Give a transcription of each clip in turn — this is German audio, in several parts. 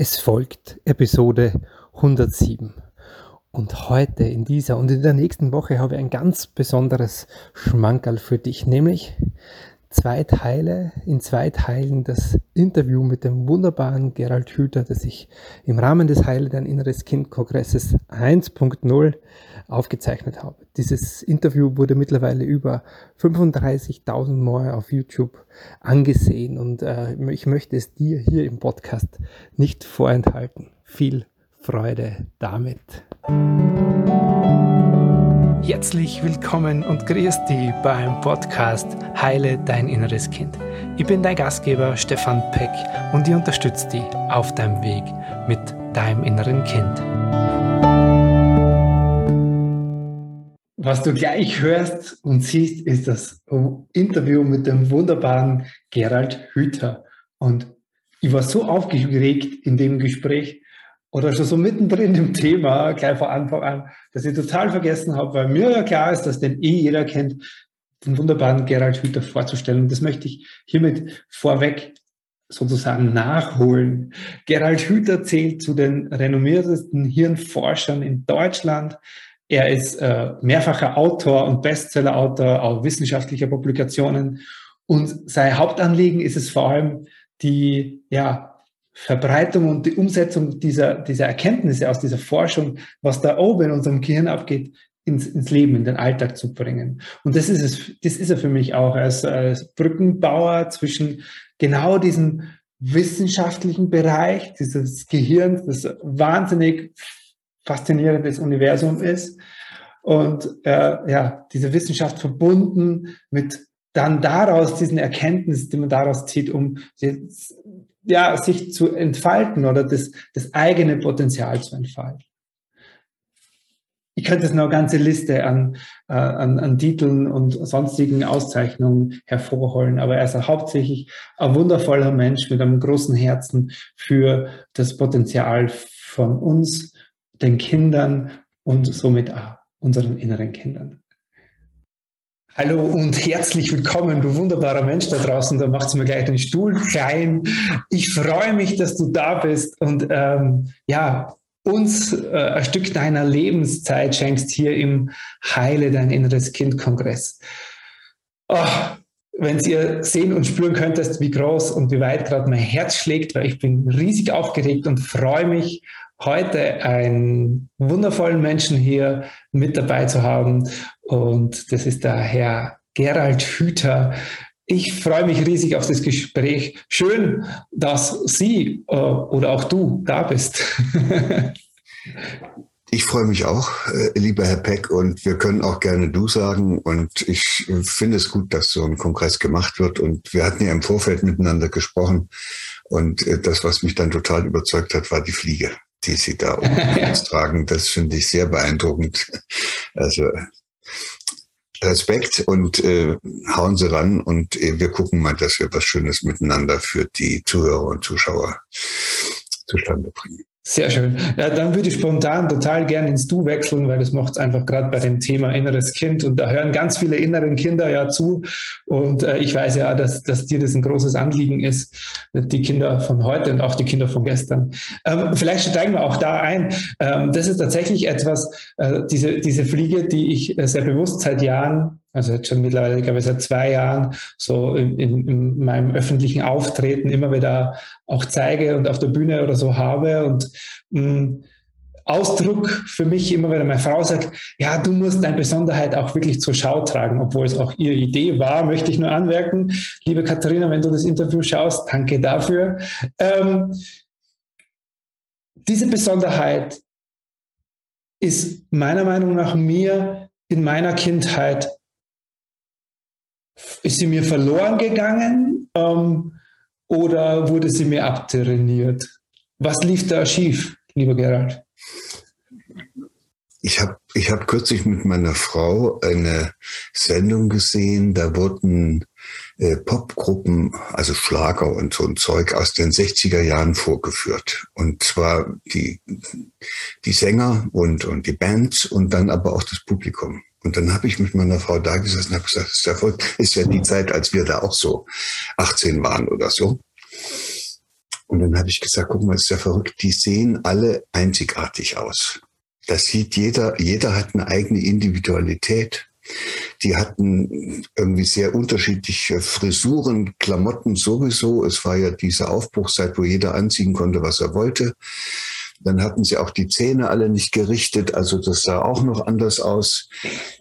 Es folgt Episode 107. Und heute in dieser und in der nächsten Woche habe ich ein ganz besonderes Schmankerl für dich, nämlich zwei Teile, in zwei Teilen das Interview mit dem wunderbaren Gerald Hüther, das ich im Rahmen des Heile dein inneres Kind Kongresses 1.0 aufgezeichnet habe. Dieses Interview wurde mittlerweile über 35.000 Mal auf YouTube angesehen und äh, ich möchte es dir hier im Podcast nicht vorenthalten. Viel Freude damit. Herzlich willkommen und grüß dich beim Podcast Heile dein inneres Kind. Ich bin dein Gastgeber Stefan Peck und ich unterstütze dich auf deinem Weg mit deinem inneren Kind. Was du gleich hörst und siehst, ist das Interview mit dem wunderbaren Gerald Hüther. Und ich war so aufgeregt in dem Gespräch, oder schon so mittendrin im Thema, gleich von Anfang an, dass ich total vergessen habe, weil mir ja klar ist, dass den eh jeder kennt, den wunderbaren Gerald Hüther vorzustellen. Und das möchte ich hiermit vorweg sozusagen nachholen. Gerald Hüther zählt zu den renommiertesten Hirnforschern in Deutschland. Er ist äh, mehrfacher Autor und Bestsellerautor auch wissenschaftlicher Publikationen. Und sein Hauptanliegen ist es vor allem, die ja, Verbreitung und die Umsetzung dieser, dieser Erkenntnisse aus dieser Forschung, was da oben in unserem Gehirn abgeht, ins, ins Leben, in den Alltag zu bringen. Und das ist es, das ist er für mich auch als, als Brückenbauer zwischen genau diesem wissenschaftlichen Bereich, dieses Gehirn, das wahnsinnig faszinierendes Universum ist. Und äh, ja, diese Wissenschaft verbunden mit dann daraus diesen Erkenntnissen, die man daraus zieht, um ja, sich zu entfalten oder das, das eigene Potenzial zu entfalten. Ich könnte jetzt noch eine ganze Liste an, äh, an, an Titeln und sonstigen Auszeichnungen hervorholen, aber er ist hauptsächlich ein wundervoller Mensch mit einem großen Herzen für das Potenzial von uns, den Kindern und somit auch unseren inneren Kindern. Hallo und herzlich willkommen, du wunderbarer Mensch da draußen. Da macht es mir gleich den Stuhl klein. Ich freue mich, dass du da bist und ähm, ja, uns äh, ein Stück deiner Lebenszeit schenkst hier im Heile dein inneres Kind Kongress. Oh, wenn ihr sehen und spüren könntest, wie groß und wie weit gerade mein Herz schlägt, weil ich bin riesig aufgeregt und freue mich heute einen wundervollen Menschen hier mit dabei zu haben. Und das ist der Herr Gerald Hüther. Ich freue mich riesig auf das Gespräch. Schön, dass Sie äh, oder auch du da bist. Ich freue mich auch, äh, lieber Herr Peck, und wir können auch gerne du sagen. Und ich finde es gut, dass so ein Kongress gemacht wird. Und wir hatten ja im Vorfeld miteinander gesprochen. Und äh, das, was mich dann total überzeugt hat, war die Fliege die sie da tragen. Das finde ich sehr beeindruckend. Also Respekt und äh, hauen Sie ran und äh, wir gucken mal, dass wir was Schönes miteinander für die Zuhörer und Zuschauer zustande bringen. Sehr schön. Ja, dann würde ich spontan total gerne ins Du wechseln, weil das macht es einfach gerade bei dem Thema inneres Kind. Und da hören ganz viele inneren Kinder ja zu. Und äh, ich weiß ja, dass, dass dir das ein großes Anliegen ist, die Kinder von heute und auch die Kinder von gestern. Ähm, vielleicht steigen wir auch da ein. Ähm, das ist tatsächlich etwas, äh, diese, diese Fliege, die ich äh, sehr bewusst seit Jahren also jetzt schon mittlerweile, glaube ich, seit zwei Jahren so in, in, in, meinem öffentlichen Auftreten immer wieder auch zeige und auf der Bühne oder so habe und mh, hm, Ausdruck für mich immer, wenn meine Frau sagt, ja, du musst deine Besonderheit auch wirklich zur Schau tragen, obwohl es auch ihre Idee war, möchte ich nur anmerken. Liebe Katharina, wenn du das Interview schaust, danke dafür. Ähm, diese Besonderheit ist meiner Meinung nach mir in meiner Kindheit ist sie mir verloren gegangen ähm, oder wurde sie mir abtrainiert? Was lief da schief, lieber Gerald? Ich habe ich hab kürzlich mit meiner Frau eine Sendung gesehen, da wurden äh, Popgruppen, also Schlager und so ein Zeug aus den 60er Jahren vorgeführt. Und zwar die, die Sänger und, und die Bands und dann aber auch das Publikum. Und dann habe ich mit meiner Frau da gesessen und habe gesagt, ist ja, voll, ist ja die Zeit, als wir da auch so 18 waren oder so. Und dann habe ich gesagt, guck mal, das ist ja verrückt, die sehen alle einzigartig aus. Das sieht jeder, jeder hat eine eigene Individualität. Die hatten irgendwie sehr unterschiedliche Frisuren, Klamotten sowieso. Es war ja diese Aufbruchszeit, wo jeder anziehen konnte, was er wollte. Dann hatten sie auch die Zähne alle nicht gerichtet, also das sah auch noch anders aus.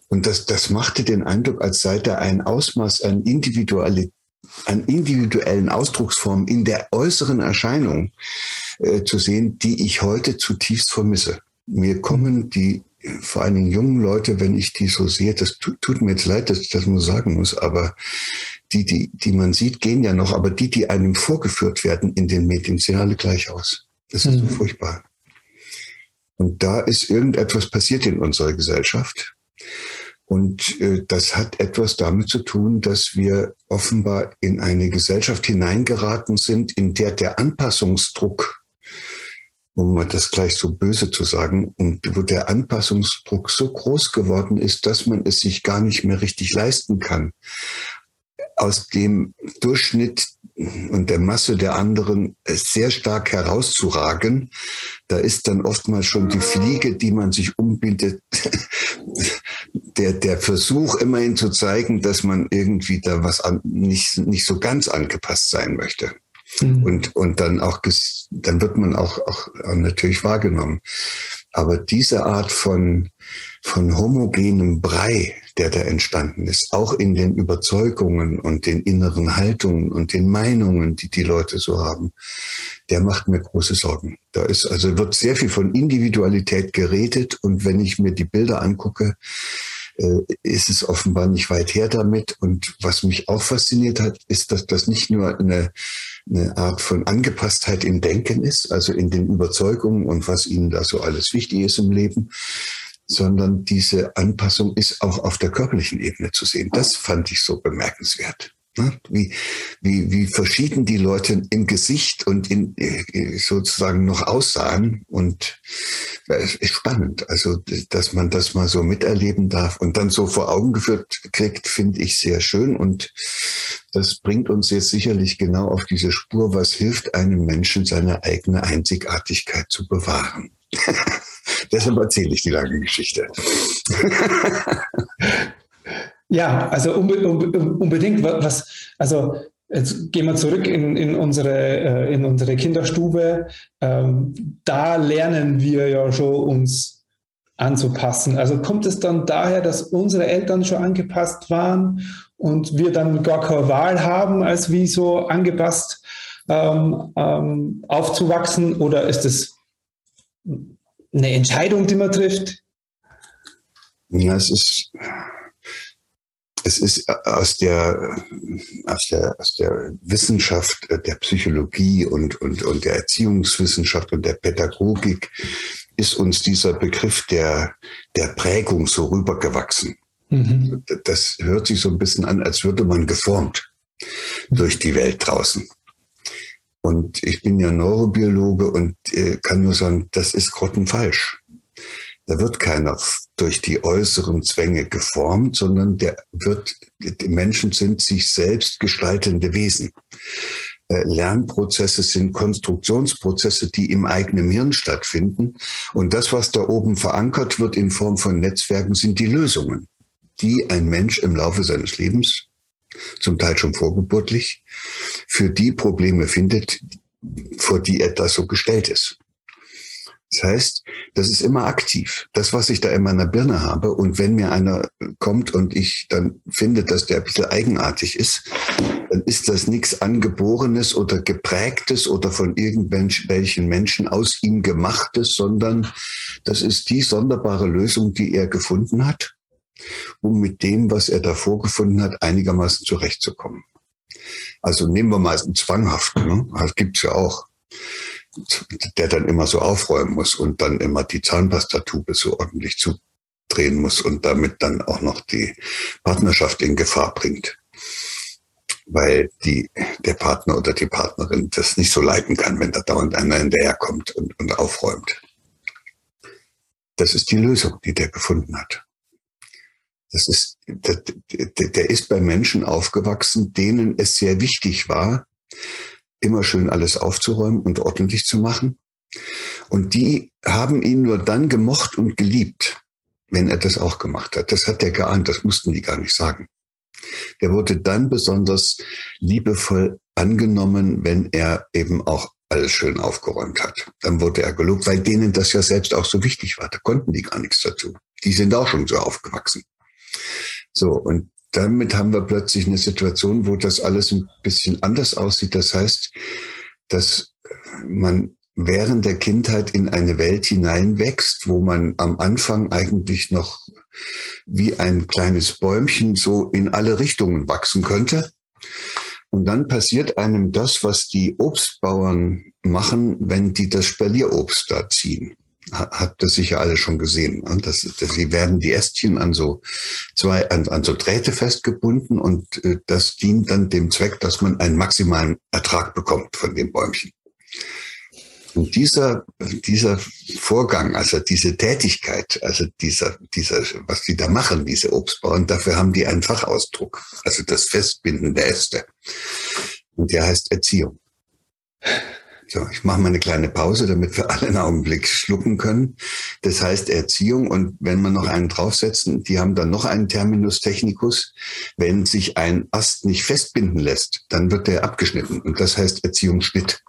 Und das, das machte den Eindruck, als sei da ein Ausmaß an Individualität an individuellen Ausdrucksformen in der äußeren Erscheinung äh, zu sehen, die ich heute zutiefst vermisse. Mir kommen die vor allen Dingen jungen Leute, wenn ich die so sehe, das tut, tut mir jetzt leid, dass ich das nur sagen muss, aber die, die, die man sieht, gehen ja noch, aber die, die einem vorgeführt werden in den Medien, sehen alle gleich aus. Das ist mhm. so furchtbar. Und da ist irgendetwas passiert in unserer Gesellschaft. Und äh, das hat etwas damit zu tun, dass wir offenbar in eine Gesellschaft hineingeraten sind, in der der Anpassungsdruck, um mal das gleich so böse zu sagen, und wo der Anpassungsdruck so groß geworden ist, dass man es sich gar nicht mehr richtig leisten kann, aus dem Durchschnitt und der Masse der anderen sehr stark herauszuragen. Da ist dann oftmals schon die Fliege, die man sich umbindet, der, der Versuch immerhin zu zeigen, dass man irgendwie da was an, nicht, nicht so ganz angepasst sein möchte. Mhm. Und, und dann auch, dann wird man auch, auch natürlich wahrgenommen. Aber diese Art von, von homogenem Brei, der da entstanden ist, auch in den Überzeugungen und den inneren Haltungen und den Meinungen, die die Leute so haben, der macht mir große Sorgen. Da ist also wird sehr viel von Individualität geredet und wenn ich mir die Bilder angucke, ist es offenbar nicht weit her damit. Und was mich auch fasziniert hat, ist, dass das nicht nur eine, eine Art von Angepasstheit im Denken ist, also in den Überzeugungen und was ihnen da so alles wichtig ist im Leben, sondern diese Anpassung ist auch auf der körperlichen Ebene zu sehen. Das fand ich so bemerkenswert. Ne? Wie, wie, wie verschieden die Leute im Gesicht und in, äh, sozusagen noch aussahen. Und es ist spannend. Also, dass man das mal so miterleben darf und dann so vor Augen geführt kriegt, finde ich sehr schön. Und das bringt uns jetzt sicherlich genau auf diese Spur, was hilft einem Menschen, seine eigene Einzigartigkeit zu bewahren. Deshalb erzähle ich die lange Geschichte. Ja, also unbedingt was, also jetzt gehen wir zurück in, in, unsere, äh, in unsere Kinderstube. Ähm, da lernen wir ja schon uns anzupassen. Also kommt es dann daher, dass unsere Eltern schon angepasst waren und wir dann gar keine Wahl haben, als wie so angepasst ähm, ähm, aufzuwachsen? Oder ist es eine Entscheidung, die man trifft? Ja, es ist es ist aus der, aus der, aus der Wissenschaft äh, der Psychologie und, und, und der Erziehungswissenschaft und der Pädagogik ist uns dieser Begriff der, der Prägung so rübergewachsen. Mhm. Das hört sich so ein bisschen an, als würde man geformt durch die Welt draußen. Und ich bin ja Neurobiologe und äh, kann nur sagen, das ist grottenfalsch. Da wird keiner durch die äußeren Zwänge geformt, sondern der wird, die Menschen sind sich selbst gestaltende Wesen. Äh, Lernprozesse sind Konstruktionsprozesse, die im eigenen Hirn stattfinden. Und das, was da oben verankert wird in Form von Netzwerken, sind die Lösungen, die ein Mensch im Laufe seines Lebens, zum Teil schon vorgeburtlich, für die Probleme findet, vor die er da so gestellt ist. Das heißt, das ist immer aktiv. Das, was ich da in meiner Birne habe. Und wenn mir einer kommt und ich dann finde, dass der ein bisschen eigenartig ist, dann ist das nichts Angeborenes oder Geprägtes oder von irgendwelchen Menschen aus ihm gemachtes, sondern das ist die sonderbare Lösung, die er gefunden hat, um mit dem, was er da vorgefunden hat, einigermaßen zurechtzukommen. Also nehmen wir mal einen zwanghaften, ne? das gibt's ja auch der dann immer so aufräumen muss und dann immer die Zahnpastatube so ordentlich zudrehen muss und damit dann auch noch die Partnerschaft in Gefahr bringt. Weil die, der Partner oder die Partnerin das nicht so leiten kann, wenn da dauernd einer hinterherkommt und, und aufräumt. Das ist die Lösung, die der gefunden hat. Das ist, der, der ist bei Menschen aufgewachsen, denen es sehr wichtig war, immer schön alles aufzuräumen und ordentlich zu machen. Und die haben ihn nur dann gemocht und geliebt, wenn er das auch gemacht hat. Das hat er geahnt, das mussten die gar nicht sagen. Der wurde dann besonders liebevoll angenommen, wenn er eben auch alles schön aufgeräumt hat. Dann wurde er gelobt, weil denen das ja selbst auch so wichtig war. Da konnten die gar nichts dazu. Die sind auch schon so aufgewachsen. So, und damit haben wir plötzlich eine Situation, wo das alles ein bisschen anders aussieht. Das heißt, dass man während der Kindheit in eine Welt hineinwächst, wo man am Anfang eigentlich noch wie ein kleines Bäumchen so in alle Richtungen wachsen könnte. Und dann passiert einem das, was die Obstbauern machen, wenn die das Spalierobst da ziehen. Habt das sicher alle schon gesehen. Und ne? das, das, sie werden die Ästchen an so zwei, an, an so Drähte festgebunden und äh, das dient dann dem Zweck, dass man einen maximalen Ertrag bekommt von dem Bäumchen. Und dieser, dieser Vorgang, also diese Tätigkeit, also dieser, dieser, was die da machen, diese Obstbauern, dafür haben die einen Fachausdruck. Also das Festbinden der Äste. Und der heißt Erziehung. So, ich mache mal eine kleine Pause, damit wir alle einen Augenblick schlucken können. Das heißt Erziehung und wenn wir noch einen draufsetzen, die haben dann noch einen Terminus technicus. Wenn sich ein Ast nicht festbinden lässt, dann wird der abgeschnitten und das heißt Erziehungsschnitt.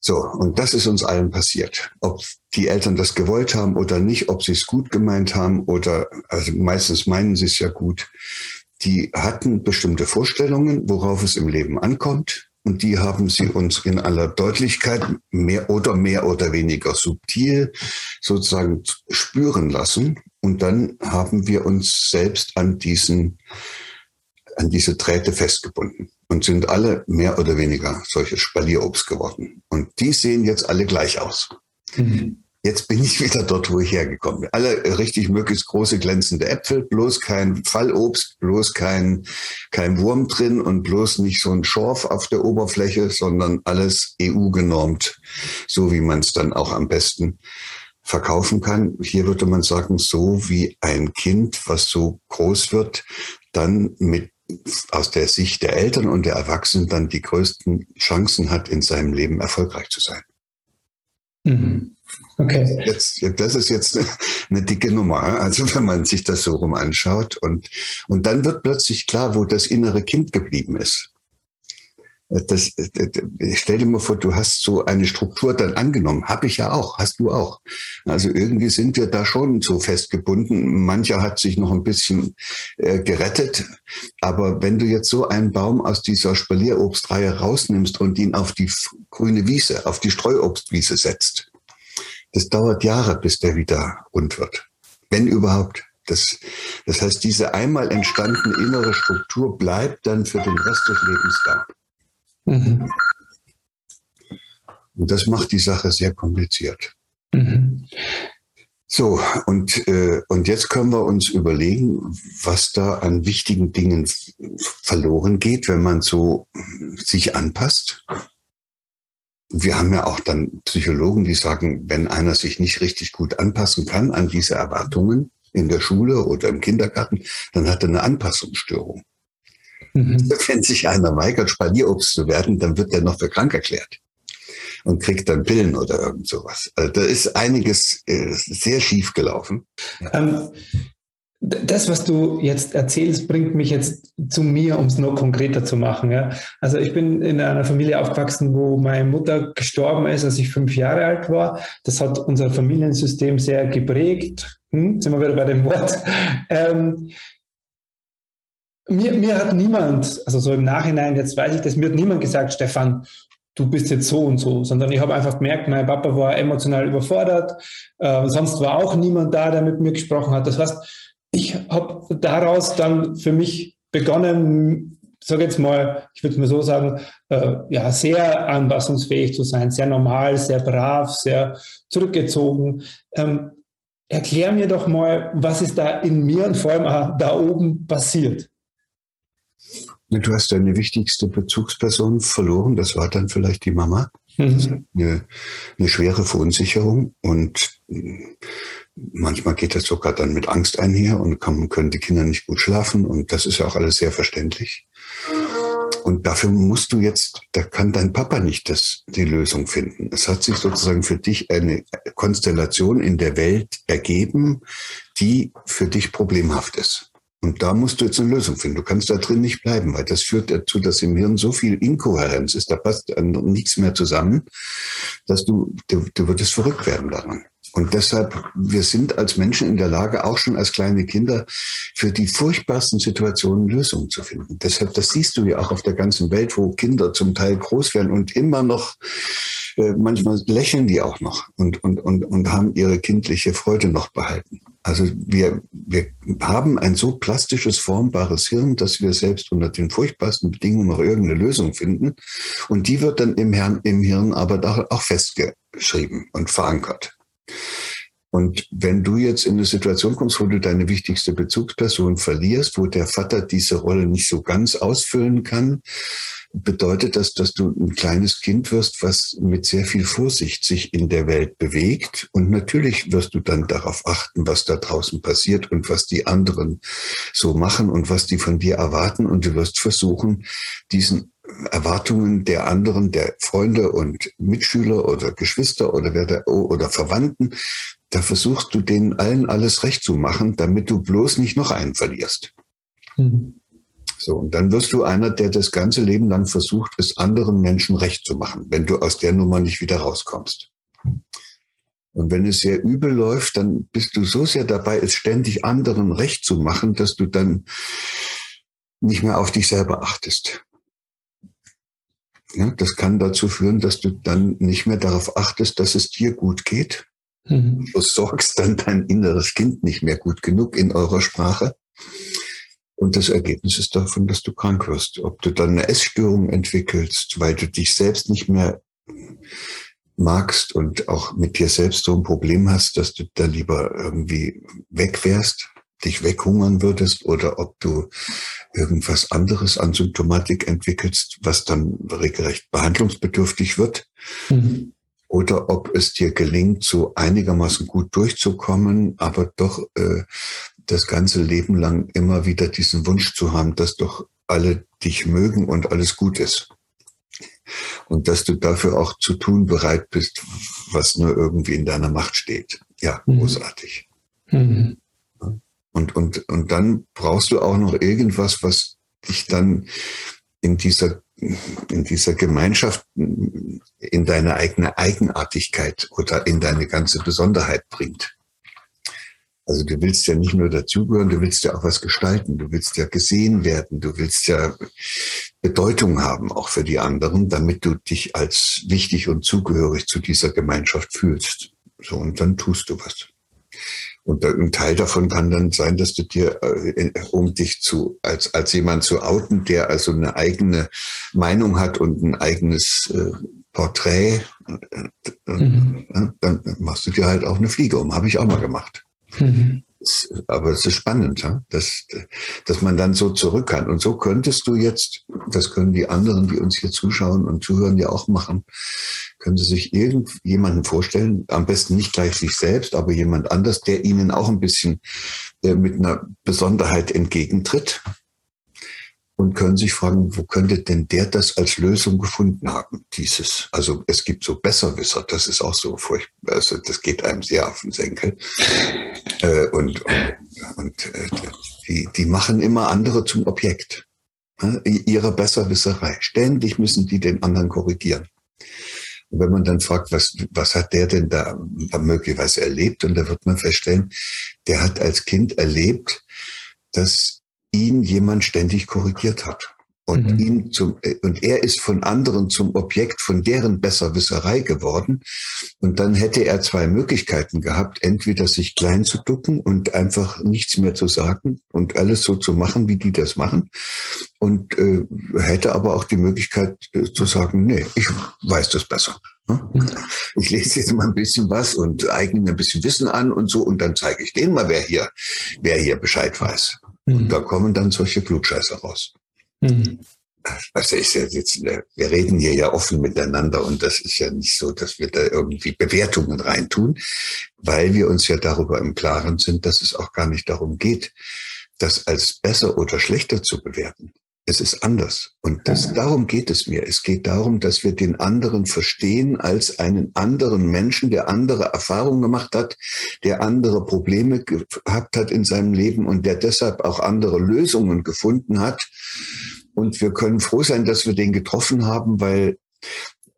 So, und das ist uns allen passiert. Ob die Eltern das gewollt haben oder nicht, ob sie es gut gemeint haben oder, also meistens meinen sie es ja gut. Die hatten bestimmte Vorstellungen, worauf es im Leben ankommt. Und die haben sie uns in aller Deutlichkeit mehr oder mehr oder weniger subtil sozusagen spüren lassen. Und dann haben wir uns selbst an diesen, an diese Drähte festgebunden und sind alle mehr oder weniger solches Spalierobst geworden. Und die sehen jetzt alle gleich aus. Mhm. Jetzt bin ich wieder dort, wo ich hergekommen bin. Alle richtig möglichst große glänzende Äpfel, bloß kein Fallobst, bloß kein, kein Wurm drin und bloß nicht so ein Schorf auf der Oberfläche, sondern alles EU-genormt, so wie man es dann auch am besten verkaufen kann. Hier würde man sagen, so wie ein Kind, was so groß wird, dann mit aus der Sicht der Eltern und der Erwachsenen dann die größten Chancen hat, in seinem Leben erfolgreich zu sein. Mhm. Okay. Jetzt, das ist jetzt eine dicke Nummer. Also wenn man sich das so rum anschaut und, und dann wird plötzlich klar, wo das innere Kind geblieben ist. Das, stell dir mal vor, du hast so eine Struktur dann angenommen. Habe ich ja auch, hast du auch. Also irgendwie sind wir da schon so festgebunden. Mancher hat sich noch ein bisschen äh, gerettet. Aber wenn du jetzt so einen Baum aus dieser Spalierobstreihe rausnimmst und ihn auf die grüne Wiese, auf die Streuobstwiese setzt, das dauert Jahre, bis der wieder rund wird. Wenn überhaupt. Das, das heißt, diese einmal entstandene innere Struktur bleibt dann für den Rest des Lebens da. Mhm. Und das macht die Sache sehr kompliziert. Mhm. So, und, äh, und jetzt können wir uns überlegen, was da an wichtigen Dingen verloren geht, wenn man so sich anpasst. Wir haben ja auch dann Psychologen, die sagen, wenn einer sich nicht richtig gut anpassen kann an diese Erwartungen in der Schule oder im Kindergarten, dann hat er eine Anpassungsstörung. Mhm. Wenn sich einer weigert, Spalierobst zu werden, dann wird er noch für krank erklärt und kriegt dann Pillen oder irgend sowas. Also da ist einiges äh, sehr schief gelaufen. Ähm, das, was du jetzt erzählst, bringt mich jetzt zu mir, um es noch konkreter zu machen. Ja? Also ich bin in einer Familie aufgewachsen, wo meine Mutter gestorben ist, als ich fünf Jahre alt war. Das hat unser Familiensystem sehr geprägt. Hm, sind wir wieder bei dem Wort. Ähm, mir, mir hat niemand, also so im Nachhinein, jetzt weiß ich das, mir hat niemand gesagt, Stefan, du bist jetzt so und so, sondern ich habe einfach gemerkt, mein Papa war emotional überfordert, äh, sonst war auch niemand da, der mit mir gesprochen hat. Das heißt, ich habe daraus dann für mich begonnen, sage jetzt mal, ich würde mal so sagen, äh, ja, sehr anpassungsfähig zu sein, sehr normal, sehr brav, sehr zurückgezogen. Ähm, erklär mir doch mal, was ist da in mir und vor allem auch da oben passiert? Du hast deine wichtigste Bezugsperson verloren, das war dann vielleicht die Mama. Mhm. Eine, eine schwere Verunsicherung und manchmal geht das sogar dann mit Angst einher und kann, können die Kinder nicht gut schlafen und das ist ja auch alles sehr verständlich. Und dafür musst du jetzt, da kann dein Papa nicht das, die Lösung finden. Es hat sich sozusagen für dich eine Konstellation in der Welt ergeben, die für dich problemhaft ist. Und da musst du jetzt eine Lösung finden. Du kannst da drin nicht bleiben, weil das führt dazu, dass im Hirn so viel Inkohärenz ist, da passt nichts mehr zusammen, dass du, du, du würdest verrückt werden daran. Und deshalb, wir sind als Menschen in der Lage, auch schon als kleine Kinder, für die furchtbarsten Situationen Lösungen zu finden. Deshalb, das siehst du ja auch auf der ganzen Welt, wo Kinder zum Teil groß werden und immer noch, äh, manchmal lächeln die auch noch und, und, und, und haben ihre kindliche Freude noch behalten. Also wir, wir haben ein so plastisches, formbares Hirn, dass wir selbst unter den furchtbarsten Bedingungen noch irgendeine Lösung finden. Und die wird dann im Hirn, im Hirn aber auch festgeschrieben und verankert. Und wenn du jetzt in eine Situation kommst, wo du deine wichtigste Bezugsperson verlierst, wo der Vater diese Rolle nicht so ganz ausfüllen kann, bedeutet das, dass du ein kleines Kind wirst, was mit sehr viel Vorsicht sich in der Welt bewegt. Und natürlich wirst du dann darauf achten, was da draußen passiert und was die anderen so machen und was die von dir erwarten. Und du wirst versuchen, diesen Erwartungen der anderen, der Freunde und Mitschüler oder Geschwister oder, wer da, oder Verwandten, da versuchst du denen allen alles recht zu machen, damit du bloß nicht noch einen verlierst. Mhm. So, und dann wirst du einer, der das ganze Leben lang versucht, es anderen Menschen recht zu machen, wenn du aus der Nummer nicht wieder rauskommst. Und wenn es sehr übel läuft, dann bist du so sehr dabei, es ständig anderen recht zu machen, dass du dann nicht mehr auf dich selber achtest. Ja, das kann dazu führen, dass du dann nicht mehr darauf achtest, dass es dir gut geht. Mhm. Du sorgst dann dein inneres Kind nicht mehr gut genug in eurer Sprache. Und das Ergebnis ist davon, dass du krank wirst. Ob du dann eine Essstörung entwickelst, weil du dich selbst nicht mehr magst und auch mit dir selbst so ein Problem hast, dass du da lieber irgendwie weg wärst, dich weghungern würdest oder ob du irgendwas anderes an Symptomatik entwickelst, was dann regelrecht behandlungsbedürftig wird. Mhm. Oder ob es dir gelingt, so einigermaßen gut durchzukommen, aber doch äh, das ganze Leben lang immer wieder diesen Wunsch zu haben, dass doch alle dich mögen und alles gut ist. Und dass du dafür auch zu tun bereit bist, was nur irgendwie in deiner Macht steht. Ja, mhm. großartig. Mhm. Und, und, und dann brauchst du auch noch irgendwas, was dich dann in dieser, in dieser Gemeinschaft in deine eigene Eigenartigkeit oder in deine ganze Besonderheit bringt. Also du willst ja nicht nur dazugehören, du willst ja auch was gestalten, du willst ja gesehen werden, du willst ja Bedeutung haben, auch für die anderen, damit du dich als wichtig und zugehörig zu dieser Gemeinschaft fühlst. So, und dann tust du was. Und ein Teil davon kann dann sein, dass du dir, äh, um dich zu, als, als jemand zu outen, der also eine eigene Meinung hat und ein eigenes äh, Porträt, äh, mhm. dann machst du dir halt auch eine Fliege um. Habe ich auch mal gemacht. Mhm. Aber es ist spannend, dass, dass man dann so zurück kann. Und so könntest du jetzt, das können die anderen, die uns hier zuschauen und zuhören, ja auch machen, können Sie sich irgendjemanden vorstellen, am besten nicht gleich sich selbst, aber jemand anders, der Ihnen auch ein bisschen äh, mit einer Besonderheit entgegentritt und können sich fragen, wo könnte denn der das als Lösung gefunden haben, dieses. Also es gibt so Besserwisser, das ist auch so furchtbar, also das geht einem sehr auf den Senkel. Äh, und und, und äh, die, die machen immer andere zum Objekt ne, ihrer Besserwisserei. Ständig müssen die den anderen korrigieren. Und wenn man dann fragt, was, was hat der denn da möglicherweise erlebt? Und da wird man feststellen, der hat als Kind erlebt, dass ihn jemand ständig korrigiert hat. Und, mhm. ihn zum, äh, und er ist von anderen zum Objekt von deren Besserwisserei geworden. Und dann hätte er zwei Möglichkeiten gehabt, entweder sich klein zu ducken und einfach nichts mehr zu sagen und alles so zu machen, wie die das machen. Und äh, hätte aber auch die Möglichkeit äh, zu sagen, nee, ich weiß das besser. Ne? Mhm. Ich lese jetzt mal ein bisschen was und eigne mir ein bisschen Wissen an und so und dann zeige ich denen mal, wer hier, wer hier Bescheid weiß. Und mhm. da kommen dann solche Klugscheiße raus. Mhm. Also ist ja jetzt, wir reden hier ja offen miteinander und das ist ja nicht so, dass wir da irgendwie Bewertungen reintun, weil wir uns ja darüber im Klaren sind, dass es auch gar nicht darum geht, das als besser oder schlechter zu bewerten. Es ist anders. Und das, darum geht es mir. Es geht darum, dass wir den anderen verstehen als einen anderen Menschen, der andere Erfahrungen gemacht hat, der andere Probleme gehabt hat in seinem Leben und der deshalb auch andere Lösungen gefunden hat. Und wir können froh sein, dass wir den getroffen haben, weil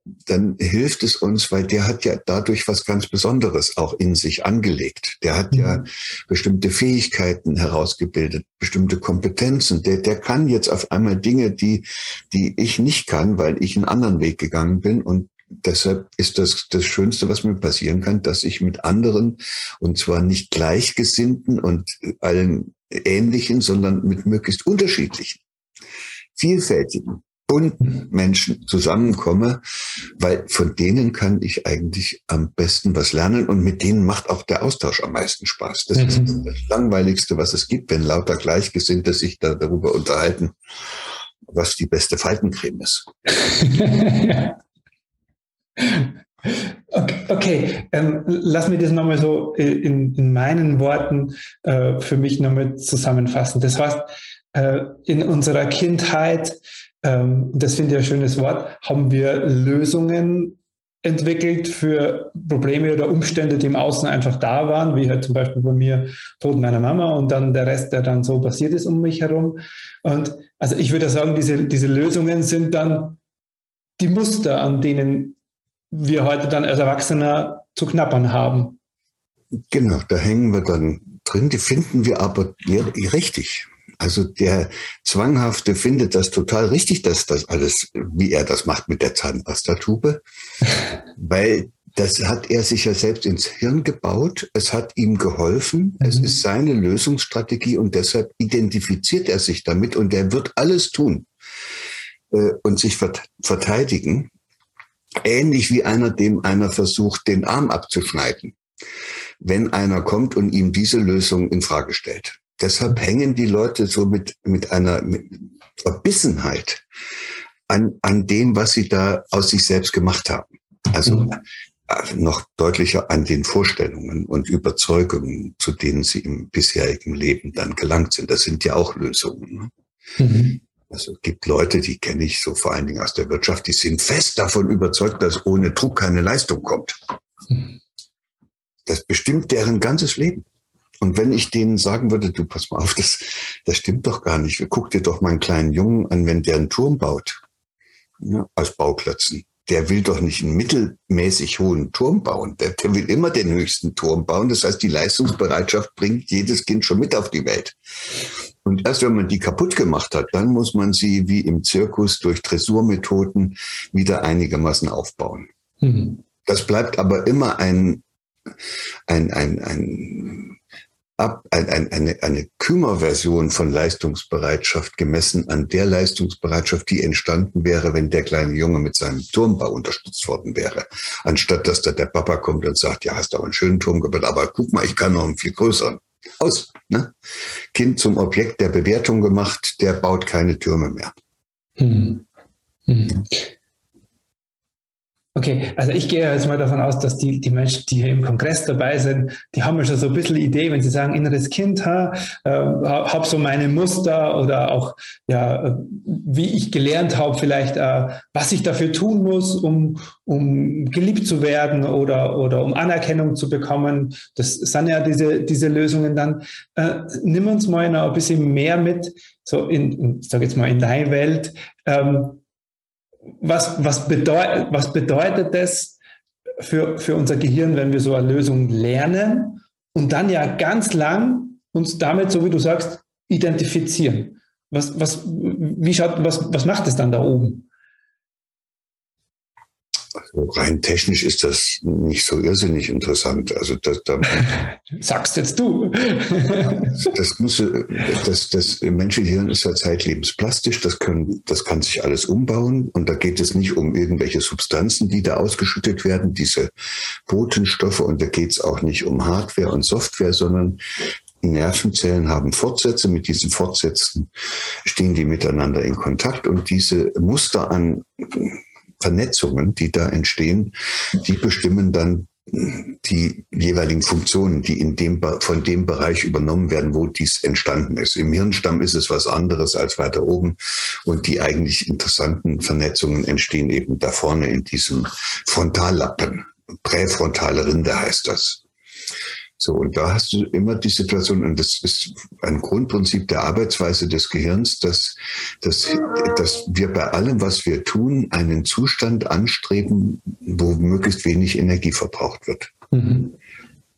dann hilft es uns, weil der hat ja dadurch was ganz Besonderes auch in sich angelegt. Der hat ja mhm. bestimmte Fähigkeiten herausgebildet, bestimmte Kompetenzen. Der, der kann jetzt auf einmal Dinge, die, die ich nicht kann, weil ich einen anderen Weg gegangen bin. Und deshalb ist das das Schönste, was mir passieren kann, dass ich mit anderen, und zwar nicht gleichgesinnten und allen ähnlichen, sondern mit möglichst unterschiedlichen, vielfältigen bunten Menschen zusammenkomme, weil von denen kann ich eigentlich am besten was lernen und mit denen macht auch der Austausch am meisten Spaß. Das mhm. ist das Langweiligste, was es gibt, wenn lauter Gleichgesinnte sich da darüber unterhalten, was die beste Faltencreme ist. Okay, okay. Ähm, lass mich das nochmal so in, in meinen Worten äh, für mich nochmal zusammenfassen. Das heißt, äh, in unserer Kindheit ähm, das finde ich ein schönes Wort, haben wir Lösungen entwickelt für Probleme oder Umstände, die im Außen einfach da waren, wie halt zum Beispiel bei mir Tod meiner Mama und dann der Rest, der dann so passiert ist um mich herum. Und also ich würde sagen, diese, diese Lösungen sind dann die Muster, an denen wir heute dann als Erwachsener zu knappern haben. Genau, da hängen wir dann drin, die finden wir aber richtig. Also der Zwanghafte findet das total richtig, dass das alles, wie er das macht mit der Zahnpastatube, weil das hat er sich ja selbst ins Hirn gebaut. Es hat ihm geholfen. Mhm. Es ist seine Lösungsstrategie und deshalb identifiziert er sich damit und er wird alles tun äh, und sich verteidigen. Ähnlich wie einer, dem einer versucht, den Arm abzuschneiden, wenn einer kommt und ihm diese Lösung in Frage stellt. Deshalb hängen die Leute so mit, mit einer mit Verbissenheit an, an dem, was sie da aus sich selbst gemacht haben. Also mhm. Äh, noch deutlicher an den Vorstellungen und Überzeugungen, zu denen sie im bisherigen Leben dann gelangt sind. Das sind ja auch Lösungen. Ne? Mhm. Also es gibt Leute, die kenne ich so vor allen Dingen aus der Wirtschaft, die sind fest davon überzeugt, dass ohne Druck keine Leistung kommt. Mhm. Das bestimmt deren ganzes Leben. Und wenn ich denen sagen würde, du pass mal auf, das, das stimmt doch gar nicht. Guck dir doch mal einen kleinen Jungen an, wenn der einen Turm baut, ja, aus Bauklötzen. Der will doch nicht einen mittelmäßig hohen Turm bauen. Der, der will immer den höchsten Turm bauen. Das heißt, die Leistungsbereitschaft bringt jedes Kind schon mit auf die Welt. Und erst wenn man die kaputt gemacht hat, dann muss man sie wie im Zirkus durch Dressurmethoden wieder einigermaßen aufbauen. Mhm. Das bleibt aber immer ein, ein, ein, ein ab, ein, ein, eine, eine Kümmerversion von Leistungsbereitschaft gemessen an der Leistungsbereitschaft, die entstanden wäre, wenn der kleine Junge mit seinem Turmbau unterstützt worden wäre. Anstatt dass da der Papa kommt und sagt, ja, hast du einen schönen Turm gebaut, aber guck mal, ich kann noch einen viel größeren. Aus. Ne? Kind zum Objekt der Bewertung gemacht, der baut keine Türme mehr. Hm. Hm. Okay, also ich gehe jetzt mal davon aus, dass die, die Menschen, die hier im Kongress dabei sind, die haben ja schon so ein bisschen Idee, wenn sie sagen, inneres Kind, ha, äh, habe so meine Muster oder auch, ja, wie ich gelernt habe, vielleicht, äh, was ich dafür tun muss, um, um geliebt zu werden oder, oder um Anerkennung zu bekommen. Das sind ja diese, diese Lösungen dann. Äh, nimm uns mal noch ein bisschen mehr mit, so in, sage jetzt mal in deine Welt. Ähm, was, was, bedeut, was bedeutet das für, für unser Gehirn, wenn wir so eine Lösung lernen und dann ja ganz lang uns damit, so wie du sagst, identifizieren? Was, was, wie schaut, was, was macht es dann da oben? Also rein technisch ist das nicht so irrsinnig interessant. Also das, da, sagst jetzt du. das muss, das, das menschliche Hirn ist ja zeitlebens plastisch. Das können, das kann sich alles umbauen. Und da geht es nicht um irgendwelche Substanzen, die da ausgeschüttet werden, diese Botenstoffe. Und da geht es auch nicht um Hardware und Software, sondern Nervenzellen haben Fortsätze. Mit diesen Fortsätzen stehen die miteinander in Kontakt. Und diese Muster an Vernetzungen, die da entstehen, die bestimmen dann die jeweiligen Funktionen, die in dem, von dem Bereich übernommen werden, wo dies entstanden ist. Im Hirnstamm ist es was anderes als weiter oben und die eigentlich interessanten Vernetzungen entstehen eben da vorne in diesem Frontallappen. Präfrontale Rinde heißt das. So, und da hast du immer die Situation, und das ist ein Grundprinzip der Arbeitsweise des Gehirns, dass, dass, dass wir bei allem, was wir tun, einen Zustand anstreben, wo möglichst wenig Energie verbraucht wird. Mhm.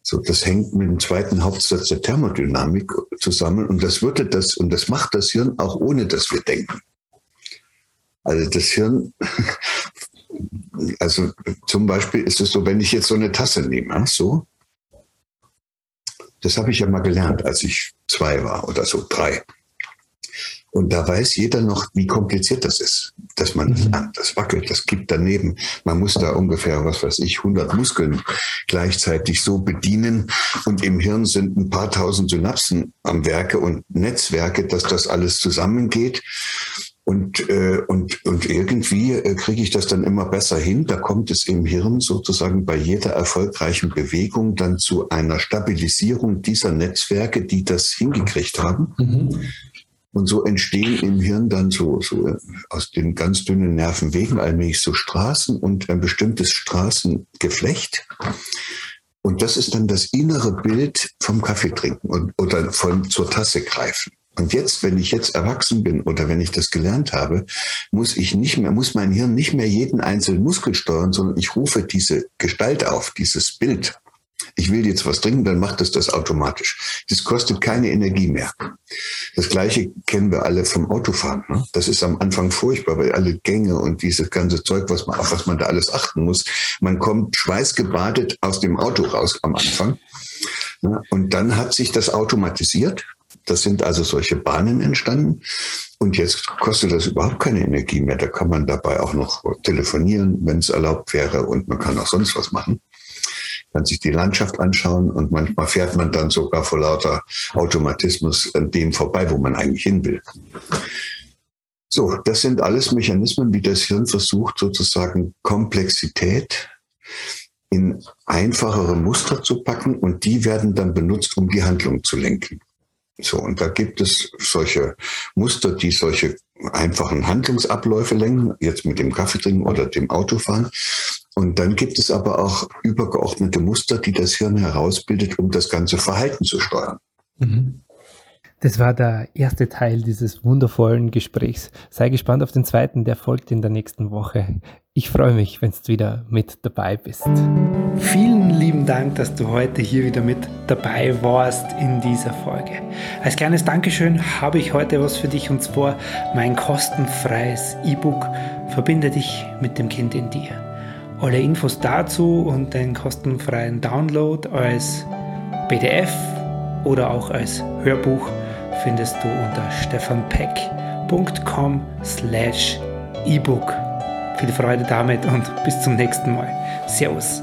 So, das hängt mit dem zweiten Hauptsatz der Thermodynamik zusammen und das würde das, und das macht das Hirn auch ohne, dass wir denken. Also das Hirn, also zum Beispiel ist es so, wenn ich jetzt so eine Tasse nehme, so, das habe ich ja mal gelernt, als ich zwei war oder so, drei. Und da weiß jeder noch, wie kompliziert das ist, dass man das mhm. lernt. Das wackelt, das gibt daneben. Man muss da ungefähr, was weiß ich, 100 Muskeln gleichzeitig so bedienen. Und im Hirn sind ein paar tausend Synapsen am Werke und Netzwerke, dass das alles zusammengeht. Und, äh, und, und irgendwie äh, kriege ich das dann immer besser hin. Da kommt es im Hirn sozusagen bei jeder erfolgreichen Bewegung dann zu einer Stabilisierung dieser Netzwerke, die das hingekriegt haben. Mhm. Und so entstehen im Hirn dann so, so äh, aus den ganz dünnen Nervenwegen allmählich so Straßen und ein bestimmtes Straßengeflecht. Und das ist dann das innere Bild vom Kaffeetrinken und, oder von zur Tasse greifen. Und jetzt, wenn ich jetzt erwachsen bin oder wenn ich das gelernt habe, muss ich nicht mehr, muss mein Hirn nicht mehr jeden einzelnen Muskel steuern, sondern ich rufe diese Gestalt auf, dieses Bild. Ich will jetzt was trinken, dann macht es das automatisch. Das kostet keine Energie mehr. Das Gleiche kennen wir alle vom Autofahren. Ne? Das ist am Anfang furchtbar, weil alle Gänge und dieses ganze Zeug, was man, auf was man da alles achten muss. Man kommt schweißgebadet aus dem Auto raus am Anfang. Ne? Und dann hat sich das automatisiert das sind also solche Bahnen entstanden. Und jetzt kostet das überhaupt keine Energie mehr. Da kann man dabei auch noch telefonieren, wenn es erlaubt wäre. Und man kann auch sonst was machen. Kann sich die Landschaft anschauen und manchmal fährt man dann sogar vor lauter Automatismus an dem vorbei, wo man eigentlich hin will. So, das sind alles Mechanismen, wie das Hirn versucht, sozusagen Komplexität in einfachere Muster zu packen und die werden dann benutzt, um die Handlung zu lenken. So, und da gibt es solche Muster, die solche einfachen Handlungsabläufe lenken, jetzt mit dem Kaffeetrinken oder dem Autofahren. Und dann gibt es aber auch übergeordnete Muster, die das Hirn herausbildet, um das ganze Verhalten zu steuern. Mhm. Das war der erste Teil dieses wundervollen Gesprächs. Sei gespannt auf den zweiten, der folgt in der nächsten Woche. Ich freue mich, wenn du wieder mit dabei bist. Vielen lieben Dank, dass du heute hier wieder mit dabei warst in dieser Folge. Als kleines Dankeschön habe ich heute was für dich und zwar mein kostenfreies E-Book Verbinde dich mit dem Kind in dir. Alle Infos dazu und den kostenfreien Download als PDF oder auch als Hörbuch findest du unter stefanpeck.com slash ebook. Viel Freude damit und bis zum nächsten Mal. Servus.